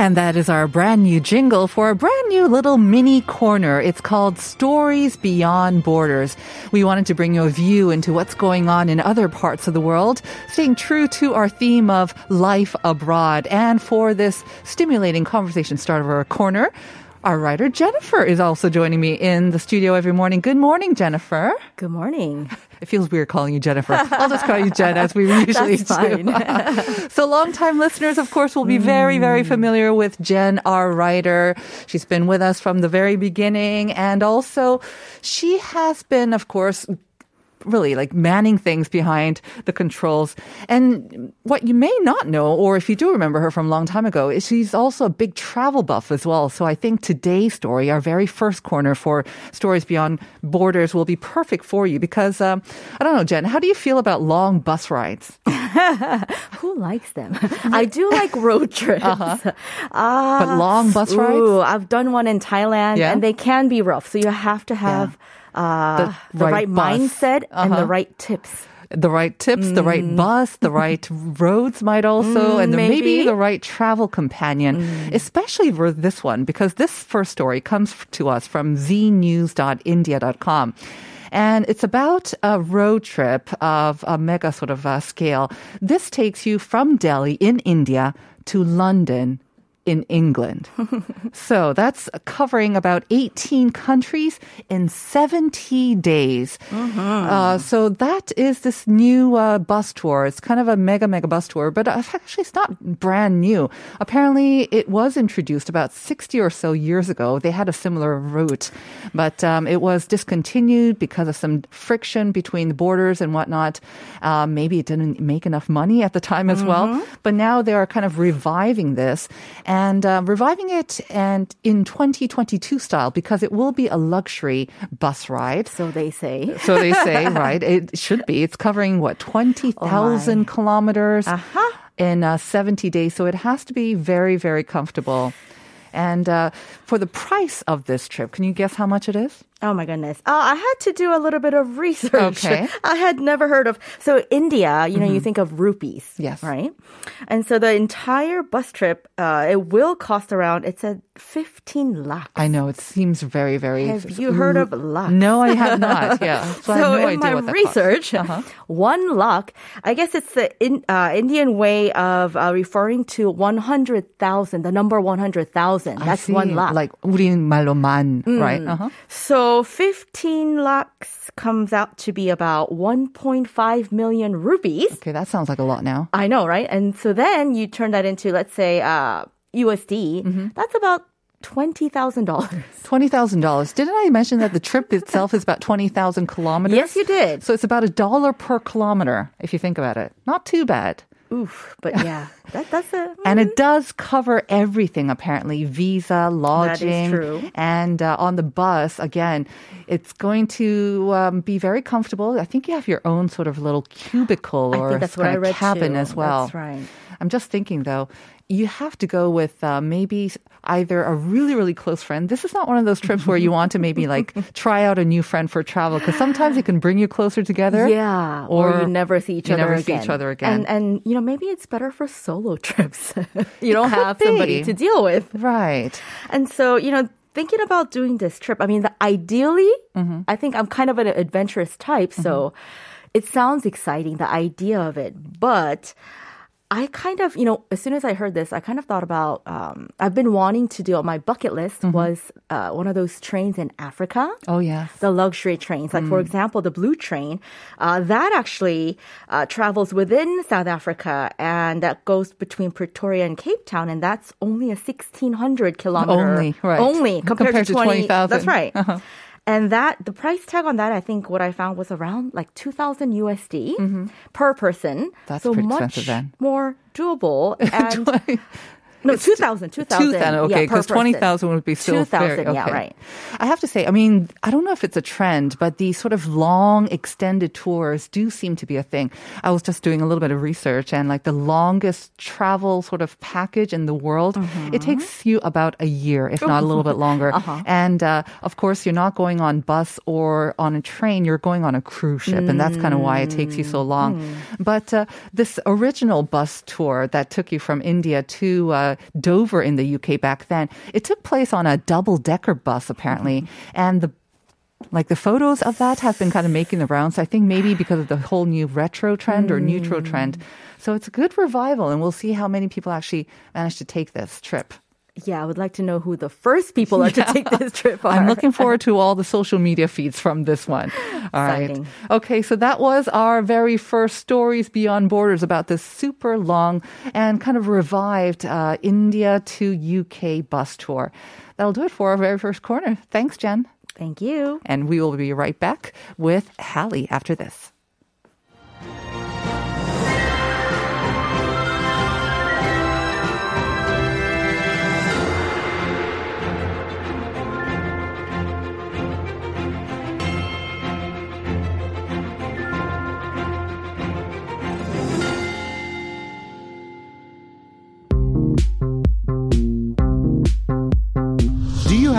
And that is our brand new jingle for a brand new little mini corner. It's called Stories Beyond Borders. We wanted to bring you a view into what's going on in other parts of the world, staying true to our theme of life abroad. And for this stimulating conversation start of our corner, our writer Jennifer is also joining me in the studio every morning. Good morning, Jennifer. Good morning. It feels weird calling you Jennifer. I'll just call you Jen as we usually do. so longtime listeners, of course, will be very, very mm. familiar with Jen, our writer. She's been with us from the very beginning. And also she has been, of course, really like manning things behind the controls. And what you may not know, or if you do remember her from a long time ago, is she's also a big travel buff as well. So I think today's story, our very first corner for Stories Beyond Borders, will be perfect for you because, um, I don't know, Jen, how do you feel about long bus rides? Who likes them? I do like road trips. Uh-huh. But long bus rides? Ooh, I've done one in Thailand Yeah? and they can be rough. So you have to have uh, The the, right right, mindset and Uh-huh. the right tips. the right tips, the right bus, the right roads might also, Mm, and the, maybe. maybe. the right travel companion, especially for this one, because this first story comes to us from zeenews.india.com. And it's about a road trip of a mega sort of uh, scale. This takes you from Delhi in India to London in England. so that's covering about 18 countries in 70 days. Uh, so that is this new uh, bus tour. It's kind of a mega, mega bus tour, but uh, actually it's not brand new. Apparently it was introduced about 60 or so years ago. They had a similar route, but um, it was discontinued because of some friction between the borders and whatnot. Uh, maybe it didn't make enough money at the time as well. But now they are kind of reviving this and uh, reviving it and in 2022 style because it will be a luxury bus ride. So they say. So they say, right? It should be. It's covering what, 20,000 kilometers Uh-huh. in uh, 70 days. So it has to be very, very comfortable. And uh, for the price of this trip, can you guess how much it is? Oh my goodness. Uh, I had to do a little bit of research. Okay. I had never heard of. So India, you know, you think of rupees. Yes. Right? And so the entire bus trip, uh, it will cost around, it said 15 lakhs. I know it seems very, very. Have you heard of lakhs? No, I have not. Yeah, so, I have So no in idea my what that costs. research, Uh-huh. one lakh, I guess it's the in, uh, Indian way of uh, referring to 100,000, the number 100,000. I That's see. one lakh. Like 우린 말로 만, right? Uh-huh. So 15 lakhs comes out to be about 1.5 million rupees. Okay, that sounds like a lot now. I know, right? And so then you turn that into, let's say, uh, USD. Mm-hmm. That's about $20,000. Twenty thousand dollars. Didn't I mention that the trip itself is about twenty thousand kilometers? Yes, you did. So it's about a dollar per kilometer if you think about it. Not too bad. Oof. But yeah, that, that's a. And it does cover everything apparently visa, lodging. true. And uh, on the bus, again, it's going to um, be very comfortable. I think you have your own sort of little cubicle or think that's what I read cabin too. as well. That's right. I'm just thinking though, you have to go with uh, maybe either a really, really close friend. This is not one of those trips where you want to maybe like try out a new friend for travel because sometimes it can bring you closer together. Yeah, or, Or you never see each you other never see again. each other again. And and you know maybe it's better for solo trips. you don't have somebody to deal with. Right. And so, you know, thinking about doing this trip, I mean, the, ideally, Mm-hmm. I think I'm kind of an adventurous type, so it sounds exciting, the idea of it. But I kind of, you know, as soon as I heard this, I kind of thought about. Um, I've been wanting to do on my bucket list was uh, one of those trains in Africa. Oh yes. The luxury trains, like for example, the Blue Train, uh, that actually uh, travels within South Africa and that goes between Pretoria and Cape Town, and that's only a sixteen hundred kilometer Only, right. only compared, Compared to to 20,000. That's right. And that the price tag on that, I think what I found was around like two thousand USD per person. Mm-hmm. That's so pretty much expensive then. more doable. And no, 2,000, 2,000. Two thousand, okay, because twenty thousand would be still 2,000, very, yeah, okay. right. I have to say, I mean, I don't know if it's a trend, but these sort of long extended tours do seem to be a thing. I was just doing a little bit of research, and like the longest travel sort of package in the world, Mm-hmm. it takes you about a year, if not a little bit longer. Uh-huh. And uh, of course, you're not going on bus or on a train; you're going on a cruise ship, and that's kind of why it takes you so long. Mm. But uh, this original bus tour that took you from India to uh, Dover in the UK back then, it took place on a double decker bus apparently, mm-hmm. and the like the photos of that have been kind of making the rounds. I think maybe because of the whole new retro trend or newtro trend. Mm. So it's a good revival, and we'll see how many people actually manage to take this trip. Yeah, I would like to know who the first people are to take this trip are. I'm looking forward to all the social media feeds from this one. All right. Exciting. Okay, so that was our very first Stories Beyond Borders about this super long and kind of revived uh, India to UK bus tour. That'll do it for our very first corner. Thanks, Jen. Thank you. And we will be right back with Hallie after this.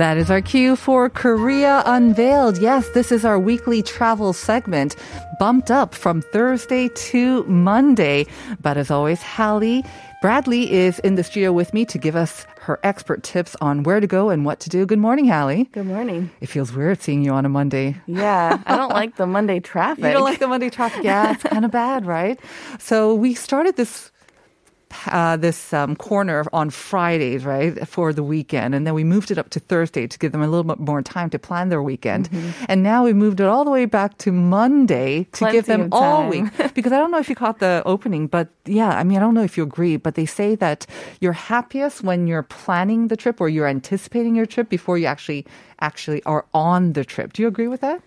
That is our cue for Korea Unveiled. Yes, this is our weekly travel segment, bumped up from Thursday to Monday. But as always, Hallie Bradley is in the studio with me to give us her expert tips on where to go and what to do. Good morning, Hallie. Good morning. It feels weird seeing you on a Monday. Yeah, I don't like the Monday traffic. You don't like the Monday traffic? Yeah, it's kind of bad, right? So we started this uh, this um, corner on Fridays, right, for the weekend, and then we moved it up to Thursday to give them a little bit more time to plan their weekend, and now we moved it all the way back to Monday to give them all week. Because I don't know if you caught the opening, but yeah, I mean, I don't know if you agree, but they say that you're happiest when you're planning the trip or you're anticipating your trip before you actually actually are on the trip. Do you agree with that?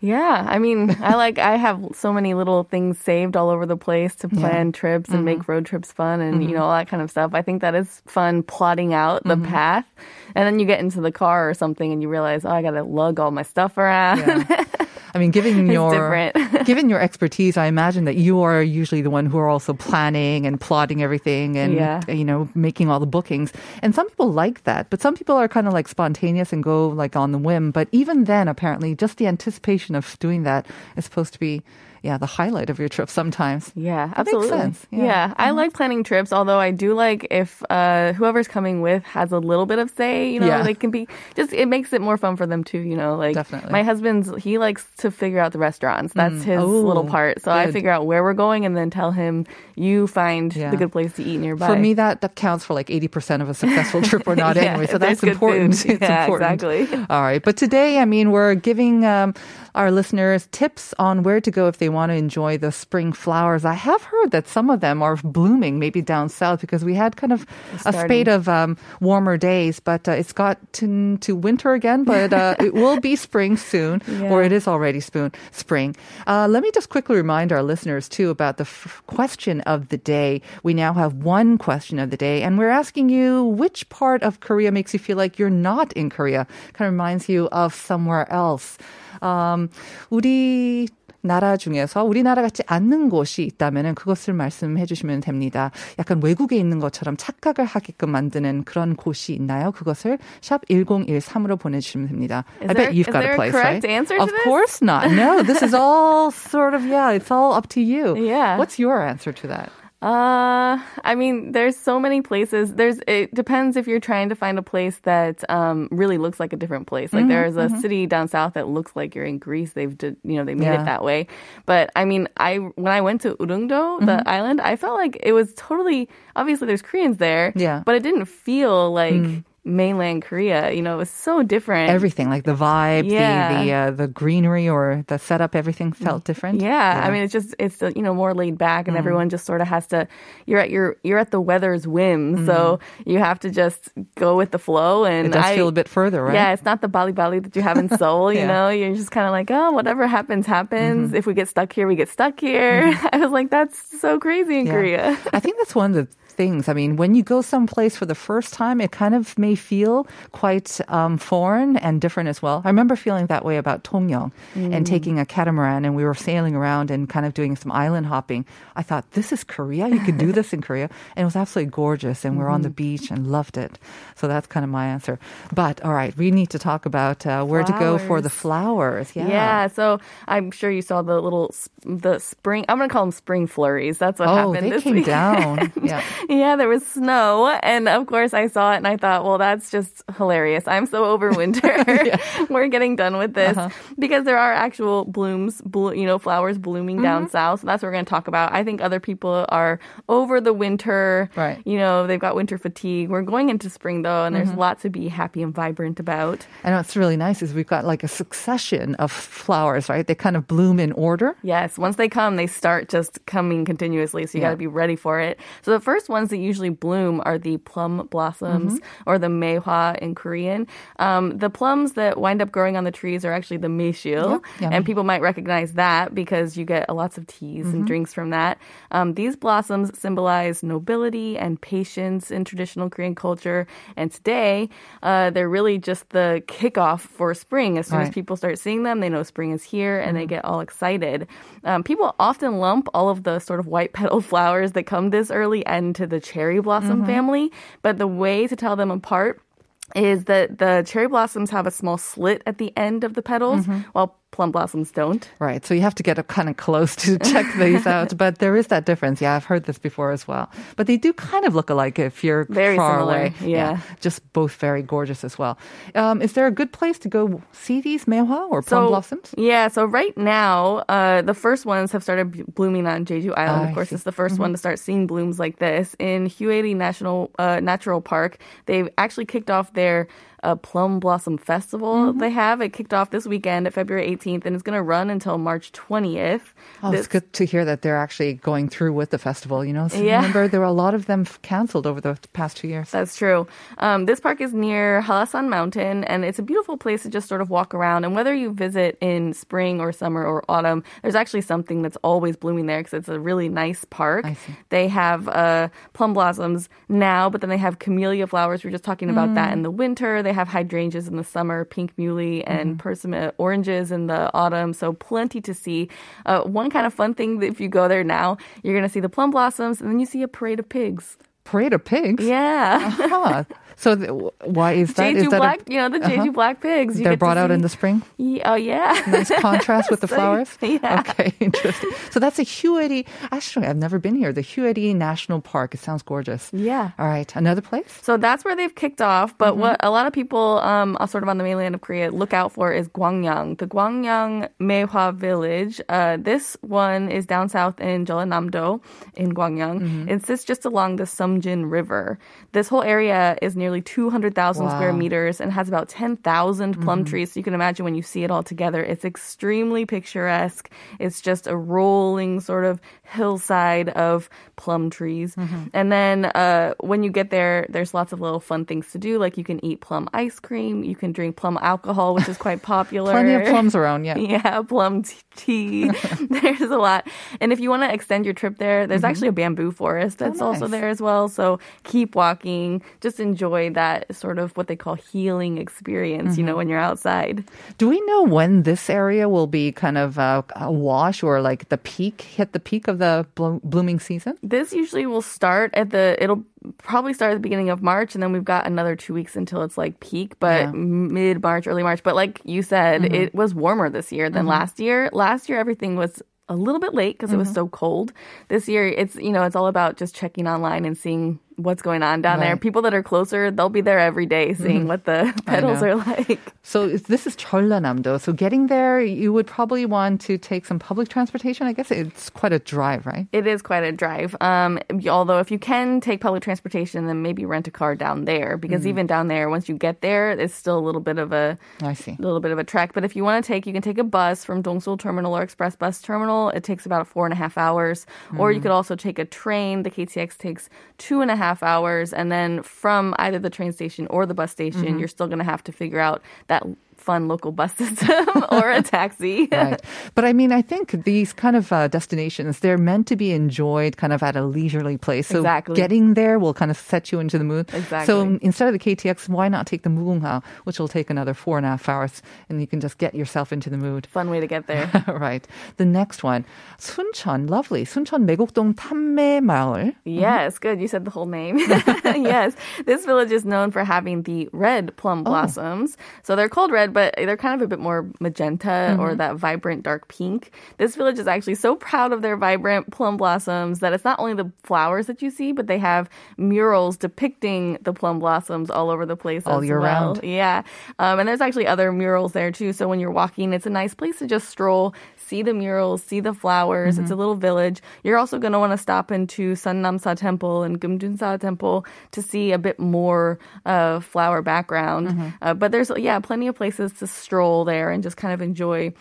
Yeah, I mean, I like I have so many little things saved all over the place to plan trips and make mm-hmm. road trips fun and you mm-hmm. know all that kind of stuff. I think that is fun plotting out the mm-hmm. path. And then you get into the car or something and you realize, "Oh, I got to lug all my stuff around." I mean, given your given your expertise, I imagine that you are usually the one who are also planning and plotting everything and Yeah. you know making all the bookings. And some people like that, but some people are kind of like spontaneous and go like on the whim. But even then, apparently, just the anticipation of doing that is supposed to be yeah, the highlight of your trip sometimes. Yeah, absolutely. Makes sense. Yeah, I like planning trips, although I do like if uh, whoever's coming with has a little bit of say, you know, Yeah. they can be just, it makes it more fun for them too, you know, like Definitely. my husband's, he likes to figure out the restaurants. That's his Oh, little part. So I figure out where we're going and then tell him, you find Yeah. the good place to eat nearby. For me, that, that counts for like 80% of a successful trip or not Yeah, anyway. So that's important. It's Yeah, important. exactly. All right. But today, I mean, we're giving um, our listeners tips on where to go if they want to enjoy the spring flowers. I have heard that some of them are blooming maybe down south because we had kind of a spate of um, warmer days, but uh, it's got to, to winter again, but uh, it will be spring soon, or it is already spoon, spring. Uh, let me just quickly remind our listeners, too, about the f- question of the day. We now have one question of the day, and we're asking you which part of Korea makes you feel like you're not in Korea? Kind of reminds you of somewhere else. Um, 우리 나라 중에서 우리나라 같지 않는 곳이 있다면 그것을 말씀해 주시면 됩니다. 약간 외국에 있는 것처럼 착각을 하게끔 만드는 그런 곳이 있나요? 그것을 샵 1013으로 보내 주시면 됩니다. Is I there- bet you've is got there a a place, correct right? answer to of this? course not. No, this is all sort of, yeah, it's all up to you. Yeah. What's your answer to that? Uh, I mean, there's so many places. There's it depends if you're trying to find a place that um really looks like a different place. Like there's a city down south that looks like you're in Greece. They've did, you know they made Yeah. it that way. But I mean, I when I went to Ulleungdo, the island, I felt like it was totally obviously there's Koreans there. Yeah. but it didn't feel like mainland Korea. You know, it was so different. Everything, like the vibe, Yeah. the the, uh, the greenery or the setup, everything felt different. Yeah, I mean, it's just it's uh, you know more laid back, Mm. and everyone just sort of has to. You're at your you're at the weather's whim, so you have to just go with the flow. And Mm. it does I, feel a bit further, right? Yeah, it's not the Bali Bali that you have in Seoul. You know, you're just kind of like, oh, whatever happens, happens. Mm-hmm. If we get stuck here, we get stuck here. I was like, that's so crazy in Yeah. Korea. I think that's one of the things. I mean, when you go someplace for the first time, it kind of may feel quite um, foreign and different as well. I remember feeling that way about Tongyeong and taking a catamaran, and we were sailing around and kind of doing some island hopping. I thought, this is Korea. You could do this in Korea, and it was absolutely gorgeous. And we were on the beach and loved it. So that's kind of my answer. But all right, we need to talk about uh, where to go for the flowers. Yeah. Yeah, so I'm sure you saw the little the spring. I'm gonna call them spring flurries. That's what Oh, happened they came week. down. Yeah. Yeah, there was snow, and of course I saw it, and I thought, well, that's just hilarious. I'm so over winter. We're getting done with this Uh-huh. because there are actual blooms, blo- you know, flowers blooming down Mm-hmm. south. So that's what we're going to talk about. I think other people are over the winter. Right. You know, they've got winter fatigue. We're going into spring though, and Mm-hmm. there's lots to be happy and vibrant about. And what's really nice is we've got like a succession of flowers, right? They kind of bloom in order. Yes, once they come, they start just coming continuously. So you Yeah. got to be ready for it. So the first ones that usually bloom are the plum blossoms Mm-hmm. or the meihwa in Korean. Um, the plums that wind up growing on the trees are actually the meishil, yummy. and people might recognize that because you get lots of teas Mm-hmm. and drinks from that. Um, these blossoms symbolize nobility and patience in traditional Korean culture. And today, uh, they're really just the kickoff for spring. As soon as people start seeing them, they know spring is here and Mm-hmm. they get all excited. Um, people often lump all of the sort of white petal flowers that come this early into the cherry blossom Mm-hmm. family. But the way to tell them apart is that the cherry blossoms have a small slit at the end of the petals, Mm-hmm. while plum blossoms don't. Right. So you have to get up kind of close to check these out. But there is that difference. Yeah, I've heard this before as well. But they do kind of look alike if you're Very far similar, away. yeah. Just both very gorgeous as well. Um, is there a good place to go see these mehua or plum blossoms? Yeah, so right now, uh, the first ones have started blooming on Jeju Island. Ah, of course, see. it's the 1st Mm-hmm. one to start seeing blooms like this. In Hueree National uh, Natural Park, they've actually kicked off their uh, Plum Blossom Festival. Mm-hmm. They have it kicked off this weekend at February 18th, and it's going to run until March 20th. Oh, This- it's good to hear that they're actually going through with the festival. You know, so Yeah. remember there were a lot of them canceled over the past two years. That's true. Um, this park is near Hallasan Mountain, and it's a beautiful place to just sort of walk around. And whether you visit in spring or summer or autumn, there's actually something that's always blooming there because it's a really nice park. They have uh, plum blossoms now, but then they have camellia flowers. We are just talking about that in the winter. They have hydrangeas in the summer, pink muhly, and persimmon oranges in the autumn. So plenty to see. Uh, one kind of fun thing that if you go there now, you're going to see the plum blossoms, and then you see a parade of pigs. Parade of pigs. Yeah. Huh. So th- why is that? Is Jeju that a- black, you know, the Jeju Uh-huh. black pigs. You they're brought out in the spring? Ye- Oh yeah. Nice contrast with the So, flowers. yeah. Okay, interesting. So that's a Hueree. Actually, I've never been here. The Hueree National Park. It sounds gorgeous. Yeah. All right, another place. So that's where they've kicked off. But Mm-hmm. what a lot of people, um, uh, sort of on the mainland of Korea, look out for is Gwangyang, the Gwangyang Mehwa village. Uh, this one is down south in Jeollanam-do in Gwangyang. Mm-hmm. It sits just along the Seomjin River. This whole area is nearly 200,000 square meters and has about 10,000 plum trees. So you can imagine when you see it all together, it's extremely picturesque. It's just a rolling sort of hillside of plum trees. And then uh, when you get there, there's lots of little fun things to do. Like you can eat plum ice cream, you can drink plum alcohol, which is quite popular. Plenty of plums around. Yeah. Yeah, plum tea. there's a lot. And if you want to extend your trip there, there's actually a bamboo forest that's also Mm-hmm. Oh, nice. there as well. So keep walking. Just enjoy that sort of what they call healing experience, you know, Mm-hmm. when you're outside. Do we know when this area will be kind of uh, a wash or like the peak, hit the peak of the blo- blooming season? This usually will start at the, it'll probably start at the beginning of March and then we've got another two weeks until it's like peak, but Yeah. Mm-hmm. mid March, early March. But like you said, it was warmer this year than last year. Last year, everything was a little bit late because it was Mm-hmm. so cold. This year, it's, you know, it's all about just checking online and seeing what's going on down there. People that are closer, they'll be there every day seeing mm-hmm. what the petals know. are like. So this is Jeollanam-do. So getting there, you would probably want to take some public transportation. I guess it's quite a drive, right? It is quite a drive. Um, although if you can take public transportation, then maybe rent a car down there because mm. even down there, once you get there, it's still a little bit of a I see. a little bit of a trek. But if you want to take, you can take a bus from Dongseoul Terminal or Express Bus Terminal. It takes about four and a half hours. Or you mm. could also take a train. The KTX takes two and a half hours. And then from either the train station or the bus station, mm-hmm. you're still going to have to figure out that fun local bus system or a taxi. right. But I mean, I think these kind of uh, destinations, they're meant to be enjoyed kind of at a leisurely place. So Exactly. getting there will kind of set you into the mood. So Exactly. instead of the KTX, why not take the Mugunghao, which will take another four and a half hours, and you can just get yourself into the mood. Fun way to get there. right. The next one, Suncheon, lovely. Suncheon 매곡동 탐매 마을. Yes, good. You said the whole name. yes. This village is known for having the red plum blossoms. So they're called red, but they're kind of a bit more magenta or that vibrant dark pink. This village is actually so proud of their vibrant plum blossoms that it's not only the flowers that you see, but they have murals depicting the plum blossoms all over the place All as year well. round. Yeah. Um, and there's actually other murals there too. So when you're walking, it's a nice place to just stroll, see the murals, see the flowers. It's a little village. You're also going to want to stop into Seonamsa Temple and Gumjunsa Temple to see a bit more uh, flower background. Uh, but there's, yeah, plenty of places to stroll there and just kind of enjoy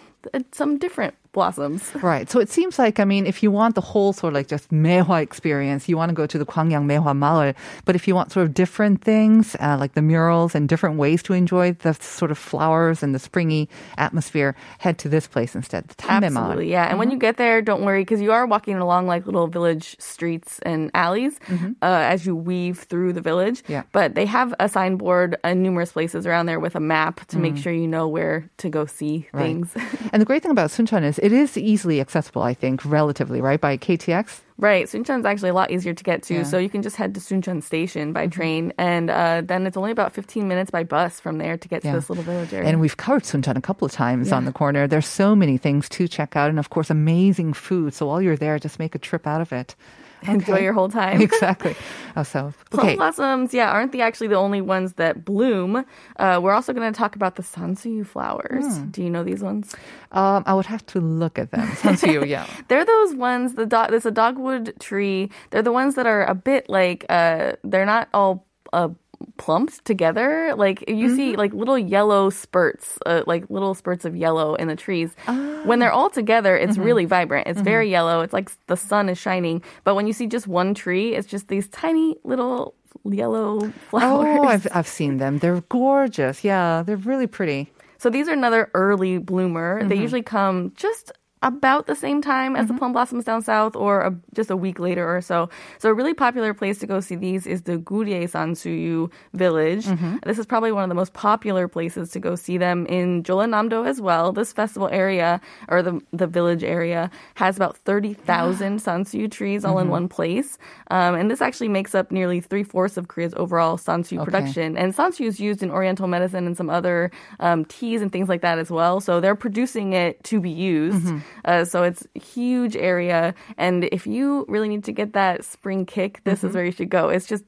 some different blossoms. Right. So it seems like, I mean, if you want the whole sort of like just Mehua experience, you want to go to the Gwangyang Mehua Maul. But if you want sort of different things, uh, like the murals and different ways to enjoy the sort of flowers and the springy atmosphere, head to this place instead, the Maul. Absolutely, yeah. And when you get there, don't worry because you are walking along like little village streets and alleys uh, as you weave through the village. Yeah. But they have a signboard in numerous places around there with a map to make sure you know where to go see Right. things. And the great thing about Suncheon is it is easily accessible, I think, relatively, right? By KTX. right. Suncheon's actually a lot easier to get to, Yeah. so you can just head to Suncheon Station by train, and uh, then it's only about 15 minutes by bus from there to get Yeah. to this little village area. And we've covered Suncheon a couple of times on the corner. There's so many things to check out. And of course, amazing food. So while you're there, just make a trip out of it. Enjoy Okay. your whole time. exactly. Oh, so, Plum okay. blossoms, yeah, aren't they actually the only ones that bloom? Uh, we're also going to talk about the sansuyu flowers. Hmm. Do you know these ones? Um, I would have to look at them. Sansuyu, yeah. They're those ones. The dog. There's a dogwood tree. They're the ones that are a bit like. Uh, they're not all. Uh, plumped together like you see Mm-hmm. like little yellow spurts uh, like little spurts of yellow in the trees Ah. when they're all together it's Mm-hmm. really vibrant it's very yellow it's like the sun is shining but when you see just one tree it's just these tiny little yellow flowers Oh, I've, I've seen them. They're gorgeous. Yeah, they're really pretty. So these are another early bloomer. Mm-hmm. They usually come just about the same time as the plum blossoms down south or a, just a week later or so. So a really popular place to go see these is the Gurye Sansuyu village. This is probably one of the most popular places to go see them in Jeollanam-do as well. This festival area or the the village area has about 30,000 sansuyu trees all in one place. Um, and this actually makes up nearly three-fourths of Korea's overall sansuyu production. And sansuyu is used in oriental medicine and some other um, teas and things like that as well. So they're producing it to be used. Uh, so it's huge area. And if you really need to get that spring kick, this is where you should go. It's just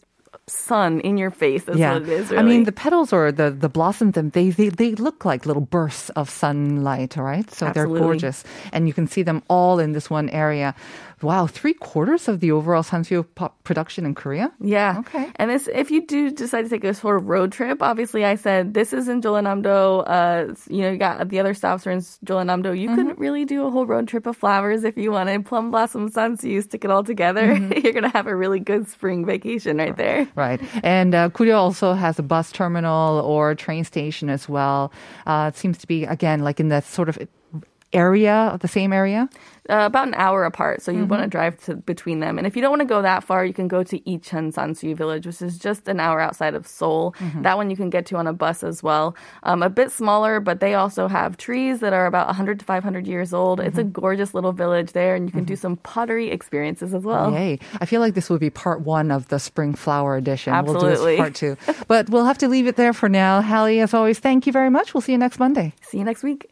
sun in your face. That's yeah, what it is. I mean the petals or the the blossoms, them they, they they look like little bursts of sunlight, right? So Absolutely. they're gorgeous, and you can see them all in this one area. Wow, three quarters of the overall sansuyu pop production in Korea. Yeah. Okay. And this, if you do decide to take a sort of road trip, obviously I said this is in Jeollanam-do. Uh, you know, you got the other stops are in Jeollanam-do. You could really do a whole road trip of flowers if you wanted. Plum blossom, sansuyu, stick it all together. You're gonna have a really good spring vacation right there. Right. And uh, Gurye also has a bus terminal or train station as well. Uh, it seems to be, again, like in that sort of area, of the same area. uh, about an hour apart. So you want to drive to between them. And if you don't want to go that far, you can go to Icheon Sansuyu Village, which is just an hour outside of Seoul. That one you can get to on a bus as well. Um, a bit smaller, but they also have trees that are about 100 to 500 years old. It's a gorgeous little village there, and you can do some pottery experiences as well. Yay. I feel like this would be part one of the spring flower edition. We'll Absolutely. do this part two. But we'll have to leave it there for now. Hallie, as always, thank you very much. We'll see you next Monday. See you next week.